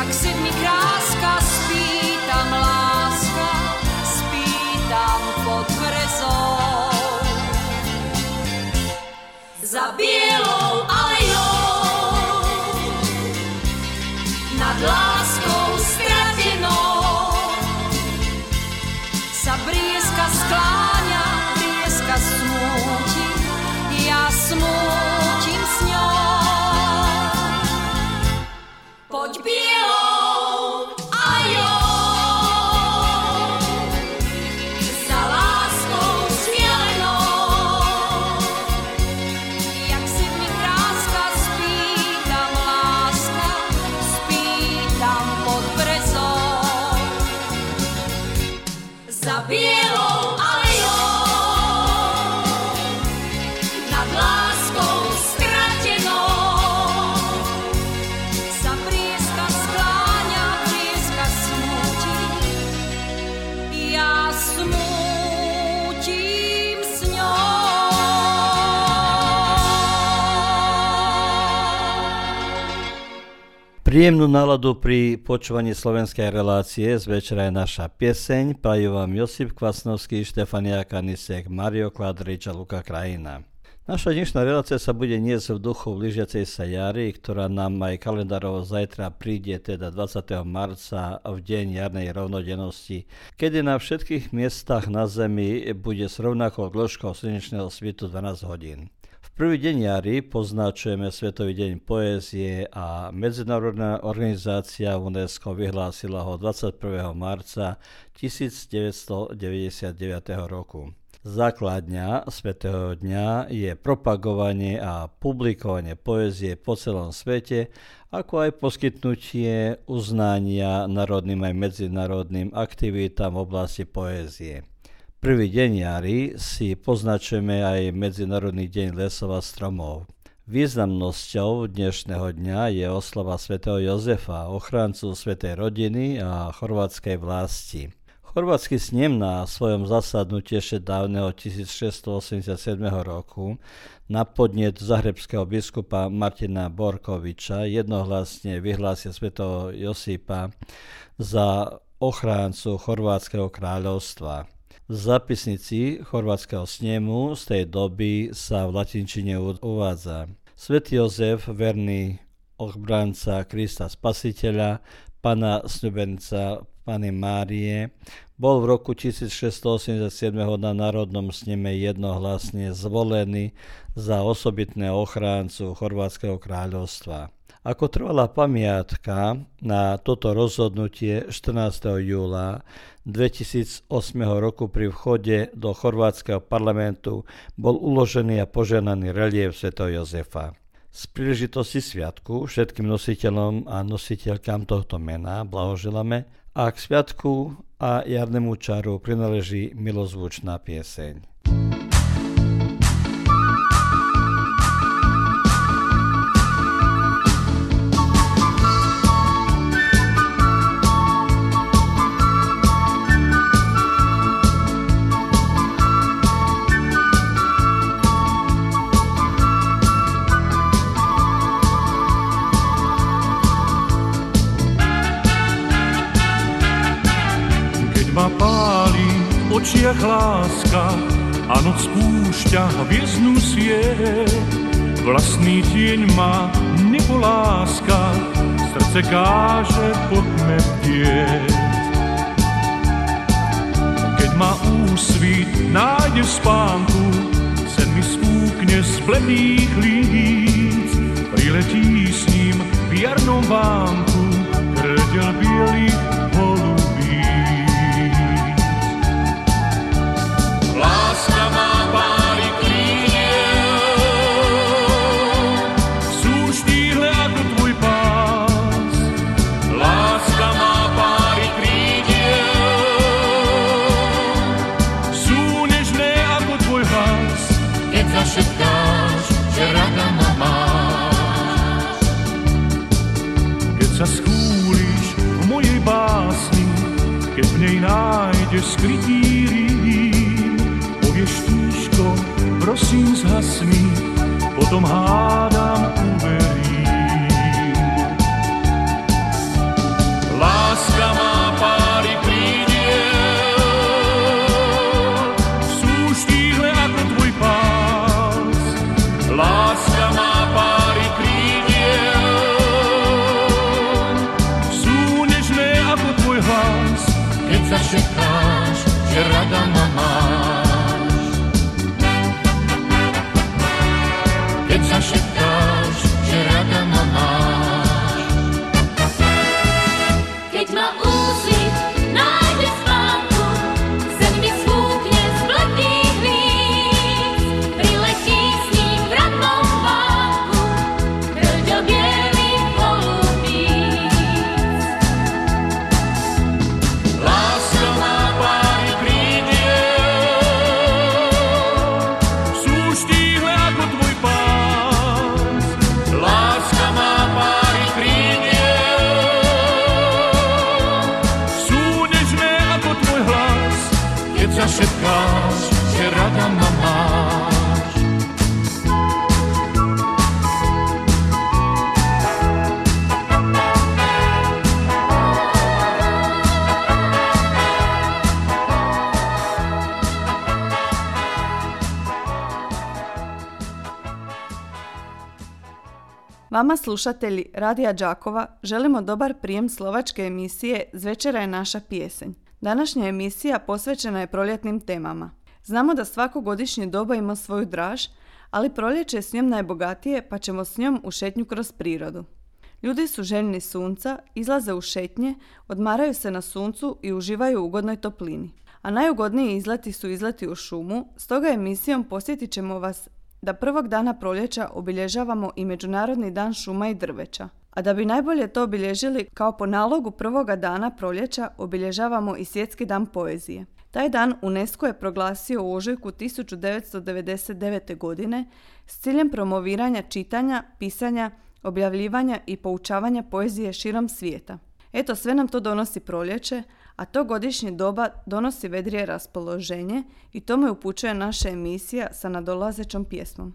jak sedmi kráska Príjemnú náladu pri počúvaní slovenskej relácie z večera je naša pieseň. Prajú vám Josip Kvasnovský, Štefania Kanisek, Mario Kladrič a Luka Krajina. Naša dnešná relácia sa bude niesť v duchu blížiacej sa jary, ktorá nám aj kalendárovo zajtra príde, teda 20. marca v deň jarnej rovnodennosti, kedy na všetkých miestach na Zemi bude s rovnakou dĺžkou slnečného svitu 12 hodín prvý deň jary poznačujeme Svetový deň poézie a Medzinárodná organizácia UNESCO vyhlásila ho 21. marca 1999 roku. Základňa Svetého dňa je propagovanie a publikovanie poézie po celom svete, ako aj poskytnutie uznania národným aj medzinárodným aktivitám v oblasti poézie. Prvý deň jary si poznačujeme aj Medzinárodný deň lesov a stromov. Významnosťou dnešného dňa je oslava svätého Jozefa, ochrancu svätej rodiny a chorvátskej vlasti. Chorvátsky snem na svojom zasadnutí ešte dávneho 1687 roku na podnet zahrebského biskupa Martina Borkoviča jednohlasne vyhlásil svätého Josipa za ochráncu chorvátskeho kráľovstva. V zapisnici chorvátskeho snemu z tej doby sa v latinčine uvádza Svetý Jozef, verný ochbranca Krista Spasiteľa, pana snubenca Pany Márie, bol v roku 1687 na Národnom sneme jednohlasne zvolený za osobitného ochráncu Chorvátskeho kráľovstva. Ako trvalá pamiatka na toto rozhodnutie 14. júla 2008 roku pri vchode do chorvátskeho parlamentu bol uložený a poženaný relief Sv. Jozefa. Z príležitosti sviatku všetkým nositeľom a nositeľkám tohto mena blahoželáme a k sviatku a jarnému čaru prináleží milozvučná pieseň. Očiach láska a noc spúšťa hviezdnu sieť. Vlastný tieň má nepoláska, srdce káže poďme bdieť. Keď ma úsvit nájde v spánku, sen mi spúkne z bledých líc, priletí s ním v jarnom vánku, krdel bielých nájde Vama slušatelji Radija Đakova želimo dobar prijem slovačke emisije Zvečera je naša pjesenj. Današnja emisija posvećena je proljetnim temama. Znamo da svako godišnje doba ima svoju draž, ali proljeće je s njom najbogatije pa ćemo s njom u šetnju kroz prirodu. Ljudi su željni sunca, izlaze u šetnje, odmaraju se na suncu i uživaju u ugodnoj toplini. A najugodniji izleti su izleti u šumu, stoga emisijom posjetit ćemo vas da prvog dana proljeća obilježavamo i Međunarodni dan šuma i drveća. A da bi najbolje to obilježili, kao po nalogu prvoga dana proljeća obilježavamo i Svjetski dan poezije. Taj dan UNESCO je proglasio u ožujku 1999. godine s ciljem promoviranja čitanja, pisanja, objavljivanja i poučavanja poezije širom svijeta. Eto, sve nam to donosi proljeće, a to godišnje doba donosi vedrije raspoloženje i to me upućuje naša emisija sa nadolazećom pjesmom.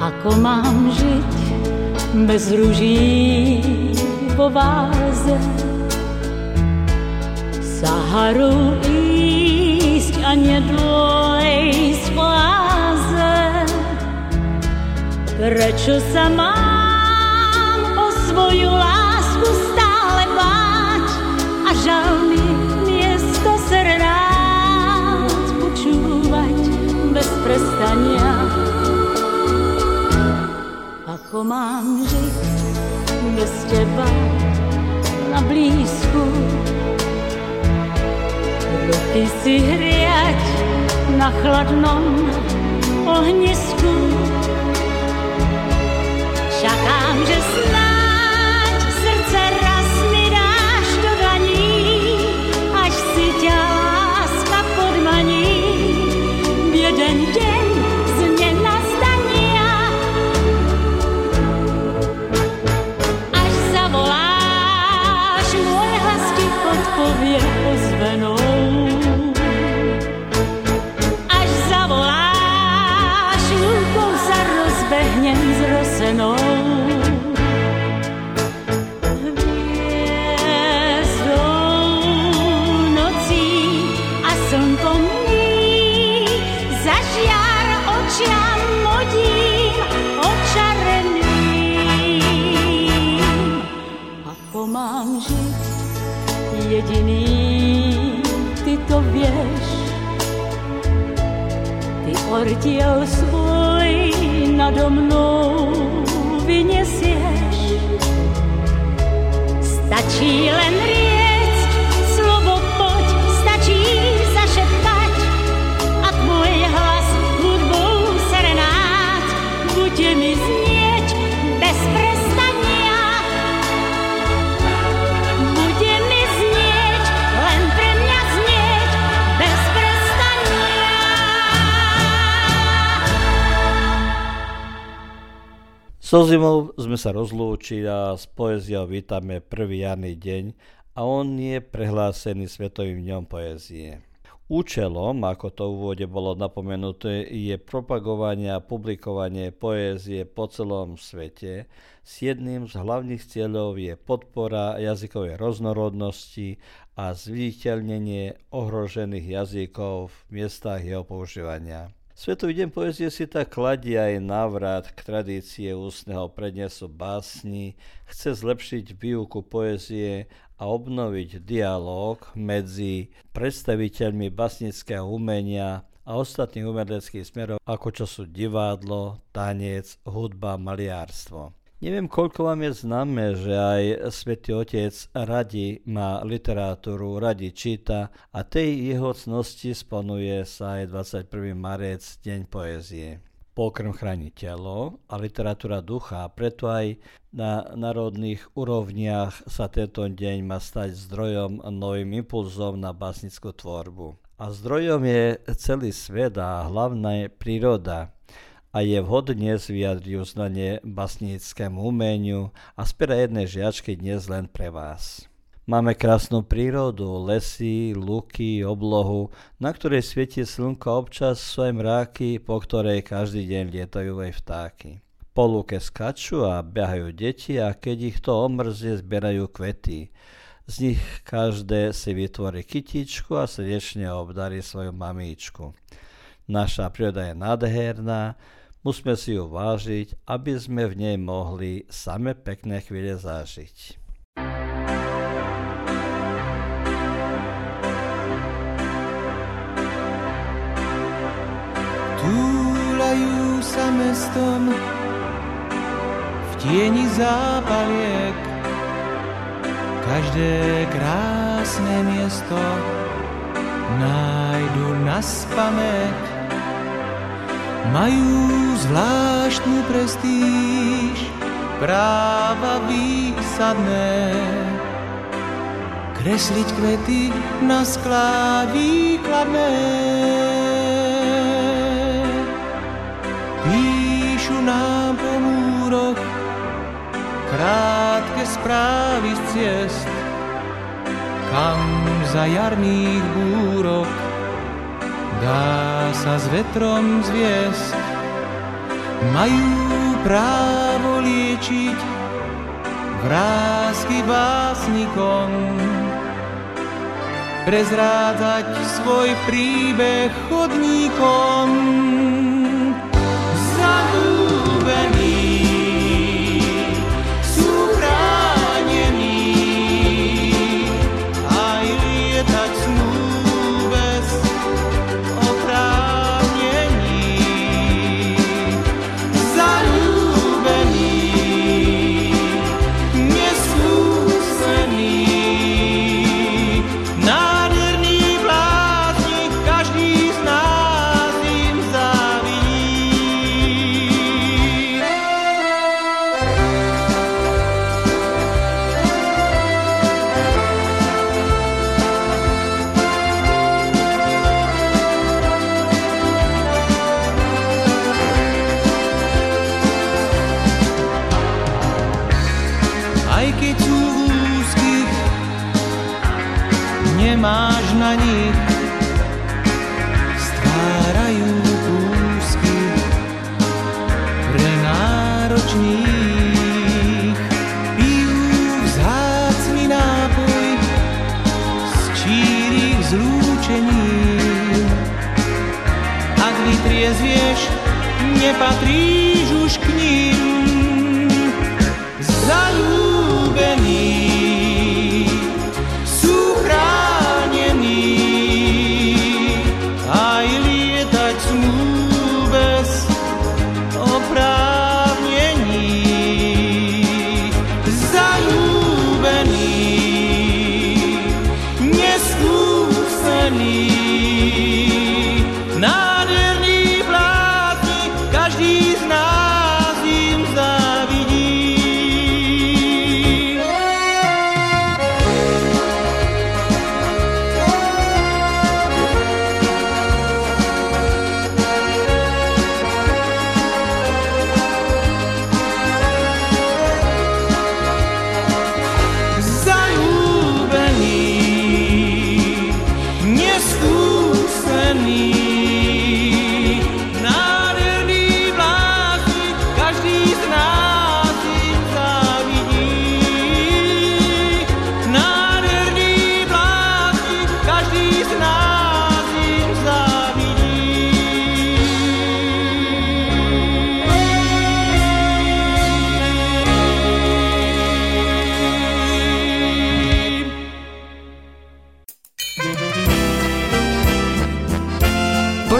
Ako mám žiť bez ruží po váze, Saharu ísť a nedôjsť v láze. Prečo sa mám o svoju lásku stále báť? A žal mi miesto rád počúvať bez prestania ako mám žiť bez teba na blízku. Ruky si hriať na chladnom ohnisku. Čakám, že snáď ortiel svoj nado mnou vyniesieš. Stačí len riecť, So zimou sme sa rozlúčili a s poéziou vítame prvý jarný deň a on je prehlásený Svetovým dňom poézie. Účelom, ako to v úvode bolo napomenuté, je propagovanie a publikovanie poézie po celom svete. S jedným z hlavných cieľov je podpora jazykovej roznorodnosti a zviditeľnenie ohrožených jazykov v miestach jeho používania. Svetový deň poezie si tak kladie aj návrat k tradície ústneho prednesu básni, chce zlepšiť výuku poezie a obnoviť dialog medzi predstaviteľmi básnického umenia a ostatných umeleckých smerov, ako čo sú divadlo, tanec, hudba, maliarstvo. Neviem, koľko vám je známe, že aj Svetý Otec radi má literatúru, radi číta a tej jeho cnosti spanuje sa aj 21. marec, Deň poézie. Pokrm chráni telo a literatúra ducha, preto aj na národných úrovniach sa tento deň má stať zdrojom novým impulzom na básnickú tvorbu. A zdrojom je celý svet a hlavná príroda a je vhodne vyjadriť uznanie basníckému umeniu a spera jednej žiačky dnes len pre vás. Máme krásnu prírodu, lesy, luky, oblohu, na ktorej svieti slnko občas aj mráky, po ktorej každý deň lietajú aj vtáky. Po lúke skačú a behajú deti a keď ich to omrzie, zbierajú kvety. Z nich každé si vytvorí kytičku a srdečne obdarí svoju mamíčku. Naša príroda je nádherná, Musíme si ju vážiť, aby sme v nej mohli same pekné chvíle zažiť. Túlajú sa mestom v tieni zápaliek každé krásne miesto nájdu na spameť. Majú zvláštnu prestíž, práva výsadné. Kresliť kvety na sklá výkladné. Píšu nám po múroch krátke správy z ciest, kam za jarných búrok dá sa s vetrom zviesť. Majú právo liečiť vrázky básnikom, prezrádzať svoj príbeh chodníkom. Na nich, stvárajú kúsky pre náročných. Pijú vzácny nápoj z čírých zlúčení. Ak vytriezvieš, nepatríš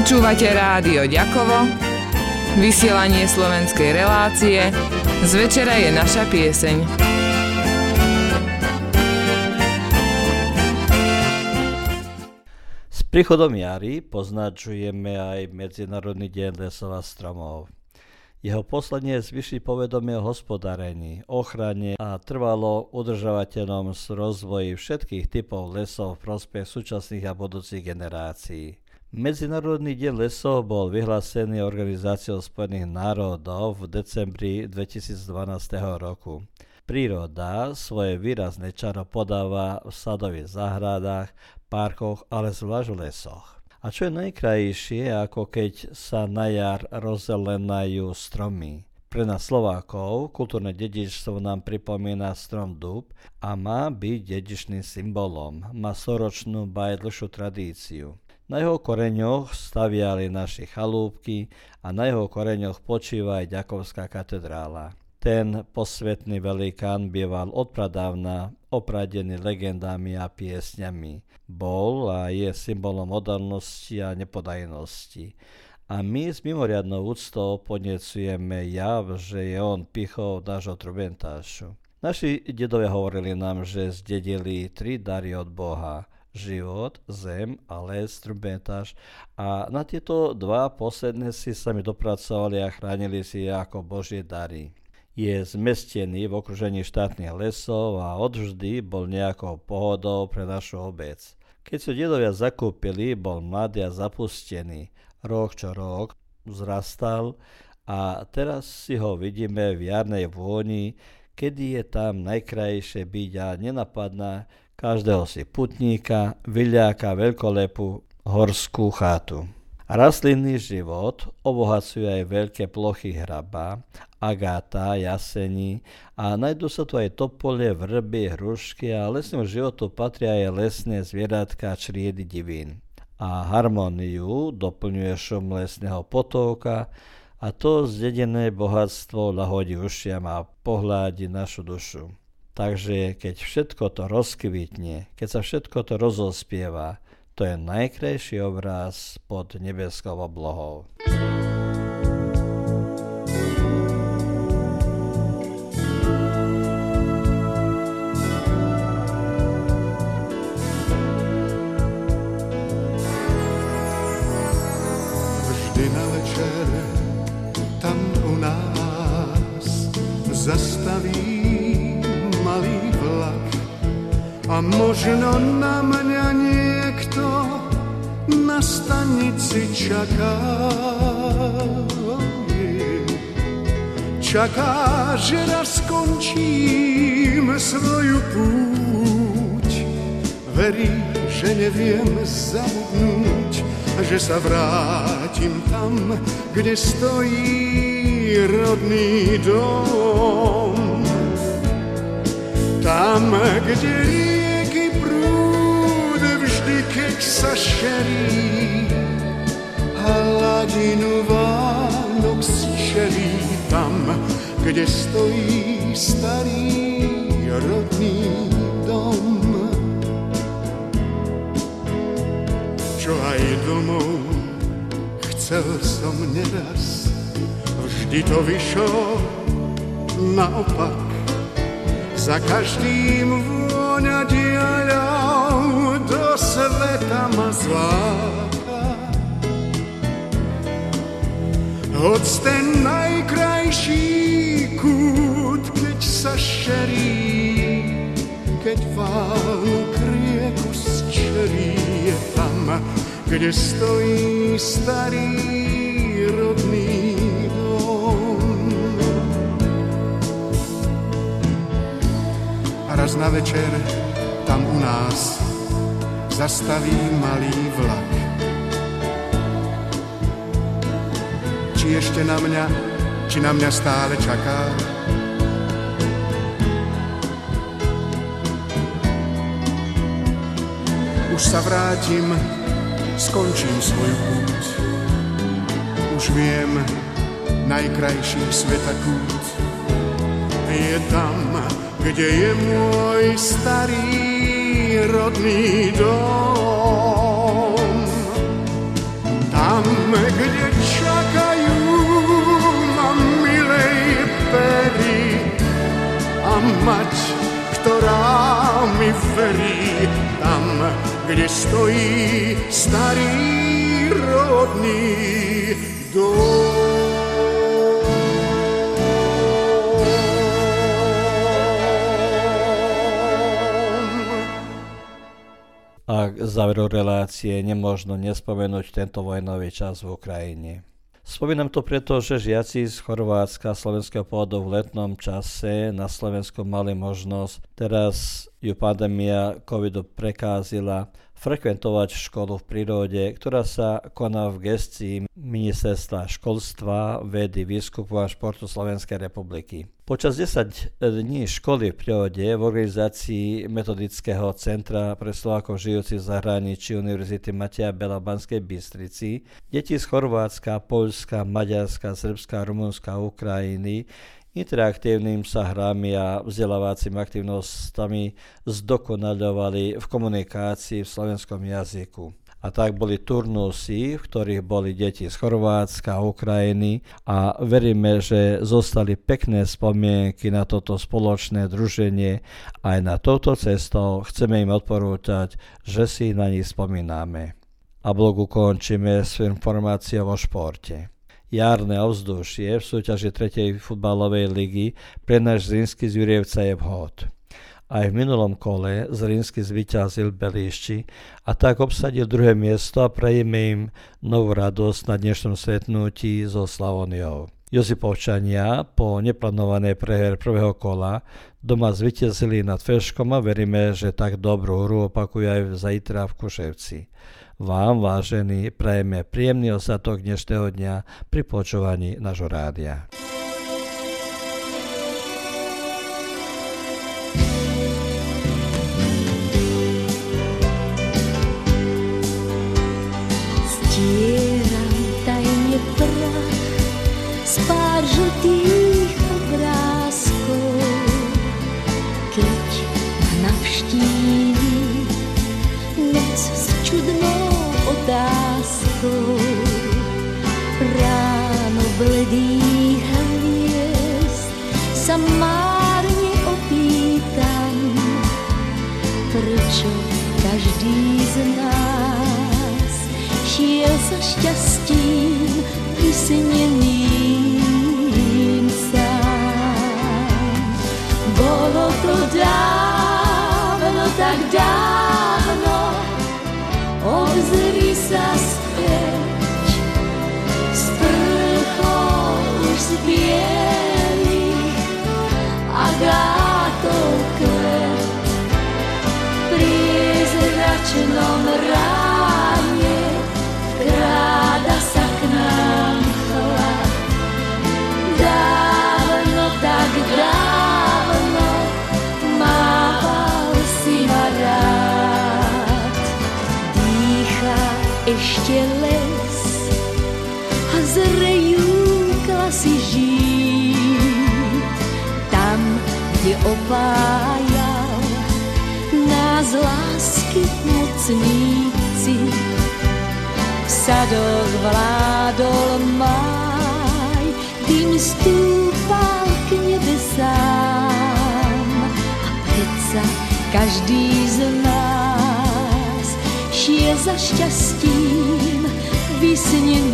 Počúvate rádio Ďakovo, vysielanie slovenskej relácie, z večera je naša pieseň. S príchodom jary poznačujeme aj Medzinárodný deň lesov a stromov. Jeho poslanie je zvyšiť povedomie o hospodárení, ochrane a trvalo udržavateľnom rozvoji všetkých typov lesov v prospech súčasných a budúcich generácií. Medzinárodný deň lesov bol vyhlásený Organizáciou spojených národov v decembri 2012 roku. Príroda svoje výrazné čaro podáva v sadových záhradách, parkoch, ale zvlášť v lesoch. A čo je najkrajšie, ako keď sa na jar rozelenajú stromy. Pre nás Slovákov kultúrne dedičstvo nám pripomína strom dub a má byť dedičným symbolom. Má storočnú bajdlšiu tradíciu. Na jeho koreňoch staviali naši chalúbky a na jeho koreňoch počíva aj Ďakovská katedrála. Ten posvetný velikán býval odpradávna opradený legendami a piesňami. Bol a je symbolom odolnosti a nepodajnosti. A my s mimoriadnou úctou podnecujeme jav, že je on pichou nášho trubentášu. Naši dedovia hovorili nám, že zdedili tri dary od Boha život, zem a les, trumpetaž a na tieto dva posledné si sami dopracovali a chránili si ako Božie dary. Je zmestený v okružení štátnych lesov a odvždy bol nejakou pohodou pre našu obec. Keď sa dedovia zakúpili, bol mladý a zapustený. Rok čo rok vzrastal a teraz si ho vidíme v jarnej vôni, kedy je tam najkrajšie byť a nenapadná každého si putníka, vyľáka veľkolepú horskú chatu. Rastlinný život obohacuje aj veľké plochy hraba, agáta, jasení a najdú sa tu aj topole, vrby, hrušky a lesnému životu patria aj lesné zvieratka čriedy divín. A harmóniu doplňuje šum lesného potovka a to zdedené bohatstvo lahodí ušiam a pohľadí našu dušu. Takže keď všetko to rozkvitne, keď sa všetko to rozospieva, to je najkrajší obraz pod nebeskou oblohou. Vždy na večer tam u nás zastaví možno na mňa niekto na stanici čaká. Čaká, že raz skončím svoju púť. Verí, že neviem zabudnúť, že sa vrátim tam, kde stojí rodný dom. Tam, kde vždy, keď sa šerí, hladinu Vánok zčerí tam, kde stojí starý rodný dom. Čo aj domov chcel som neraz, vždy to vyšlo naopak. Za každým vôňa diaľou do sveta ma zláka. Hoď ten najkrajší kút, keď sa šerí, keď Vánok rieku zčerí, je tam, kde stojí starý raz na večer tam u nás zastaví malý vlak. Či ešte na mňa, či na mňa stále čaká? Už sa vrátim, skončím svoju púť. Už viem, najkrajší sveta kút je tam, kde je môj starý rodný dom. Tam, kde čakajú ma milej pery a mať, ktorá mi verí. Tam, kde stojí starý rodný dom. A záveru relácie nemožno nespomenúť tento vojnový čas v Ukrajine. Spomínam to preto, že žiaci z Chorvátska a slovenského pôvodu v letnom čase na Slovensku mali možnosť, teraz ju pandémia covidu prekázila, frekventovať školu v prírode, ktorá sa koná v gestii Ministerstva školstva, vedy, výskupu a športu Slovenskej republiky. Počas 10 dní školy v prírode v organizácii Metodického centra pre Slovákov žijúcich v zahraničí Univerzity Mateja Bela Banskej Bystrici deti z Chorvátska, Poľska, Maďarska, Srbska, Rumunska Ukrajiny interaktívnym sa hrami a vzdelávacími aktivnostami zdokonaľovali v komunikácii v slovenskom jazyku. A tak boli turnusy, v ktorých boli deti z Chorvátska, Ukrajiny a veríme, že zostali pekné spomienky na toto spoločné druženie. Aj na touto cestou chceme im odporúčať, že si na nich spomíname. A blog ukončíme s informáciou o športe jarné ovzdušie v súťaži 3. futbalovej ligy pre náš Zrínsky z Jurievca je vhod. Aj v minulom kole Zrínsky zvyťazil Belíšči a tak obsadil druhé miesto a prejeme im novú radosť na dnešnom stretnutí so Slavoniou. Josipovčania po neplánovanej preher prvého kola doma zvyťazili nad Feškom a veríme, že tak dobrú hru opakujú aj zajtra v Kuševci. Vám, vážení, prajeme príjemný ostatok dnešného dňa pri počúvaní nášho rádia. každý z nás šil za šťastím vysněný. Lásky mocníci. V sadoch vládol máj, tým stúpal k nebesám. A predsa každý z nás šiel za šťastím vysneným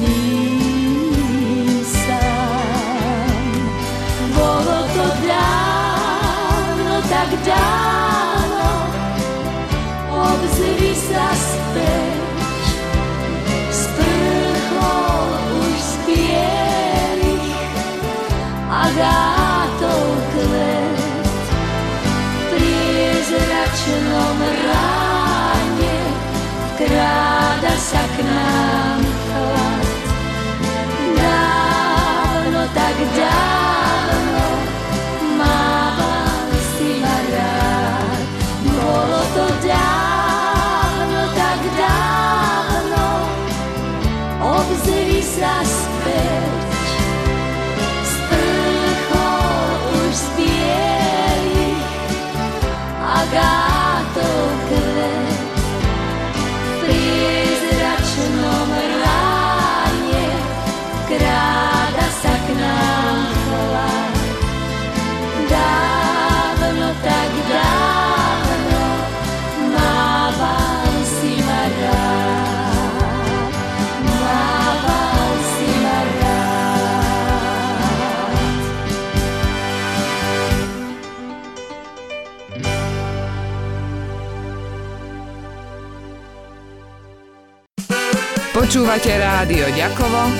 Počúvate rádio Ďakovo,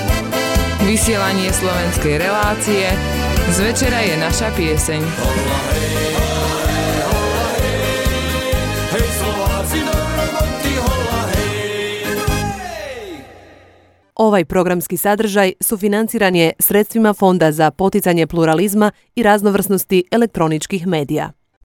vysielanie slovenskej relácie, z večera je naša pieseň. Ovaj programski sadržaj sufinanciran je sredstvima Fonda za poticanje pluralizma i raznovrsnosti elektroničkih medija.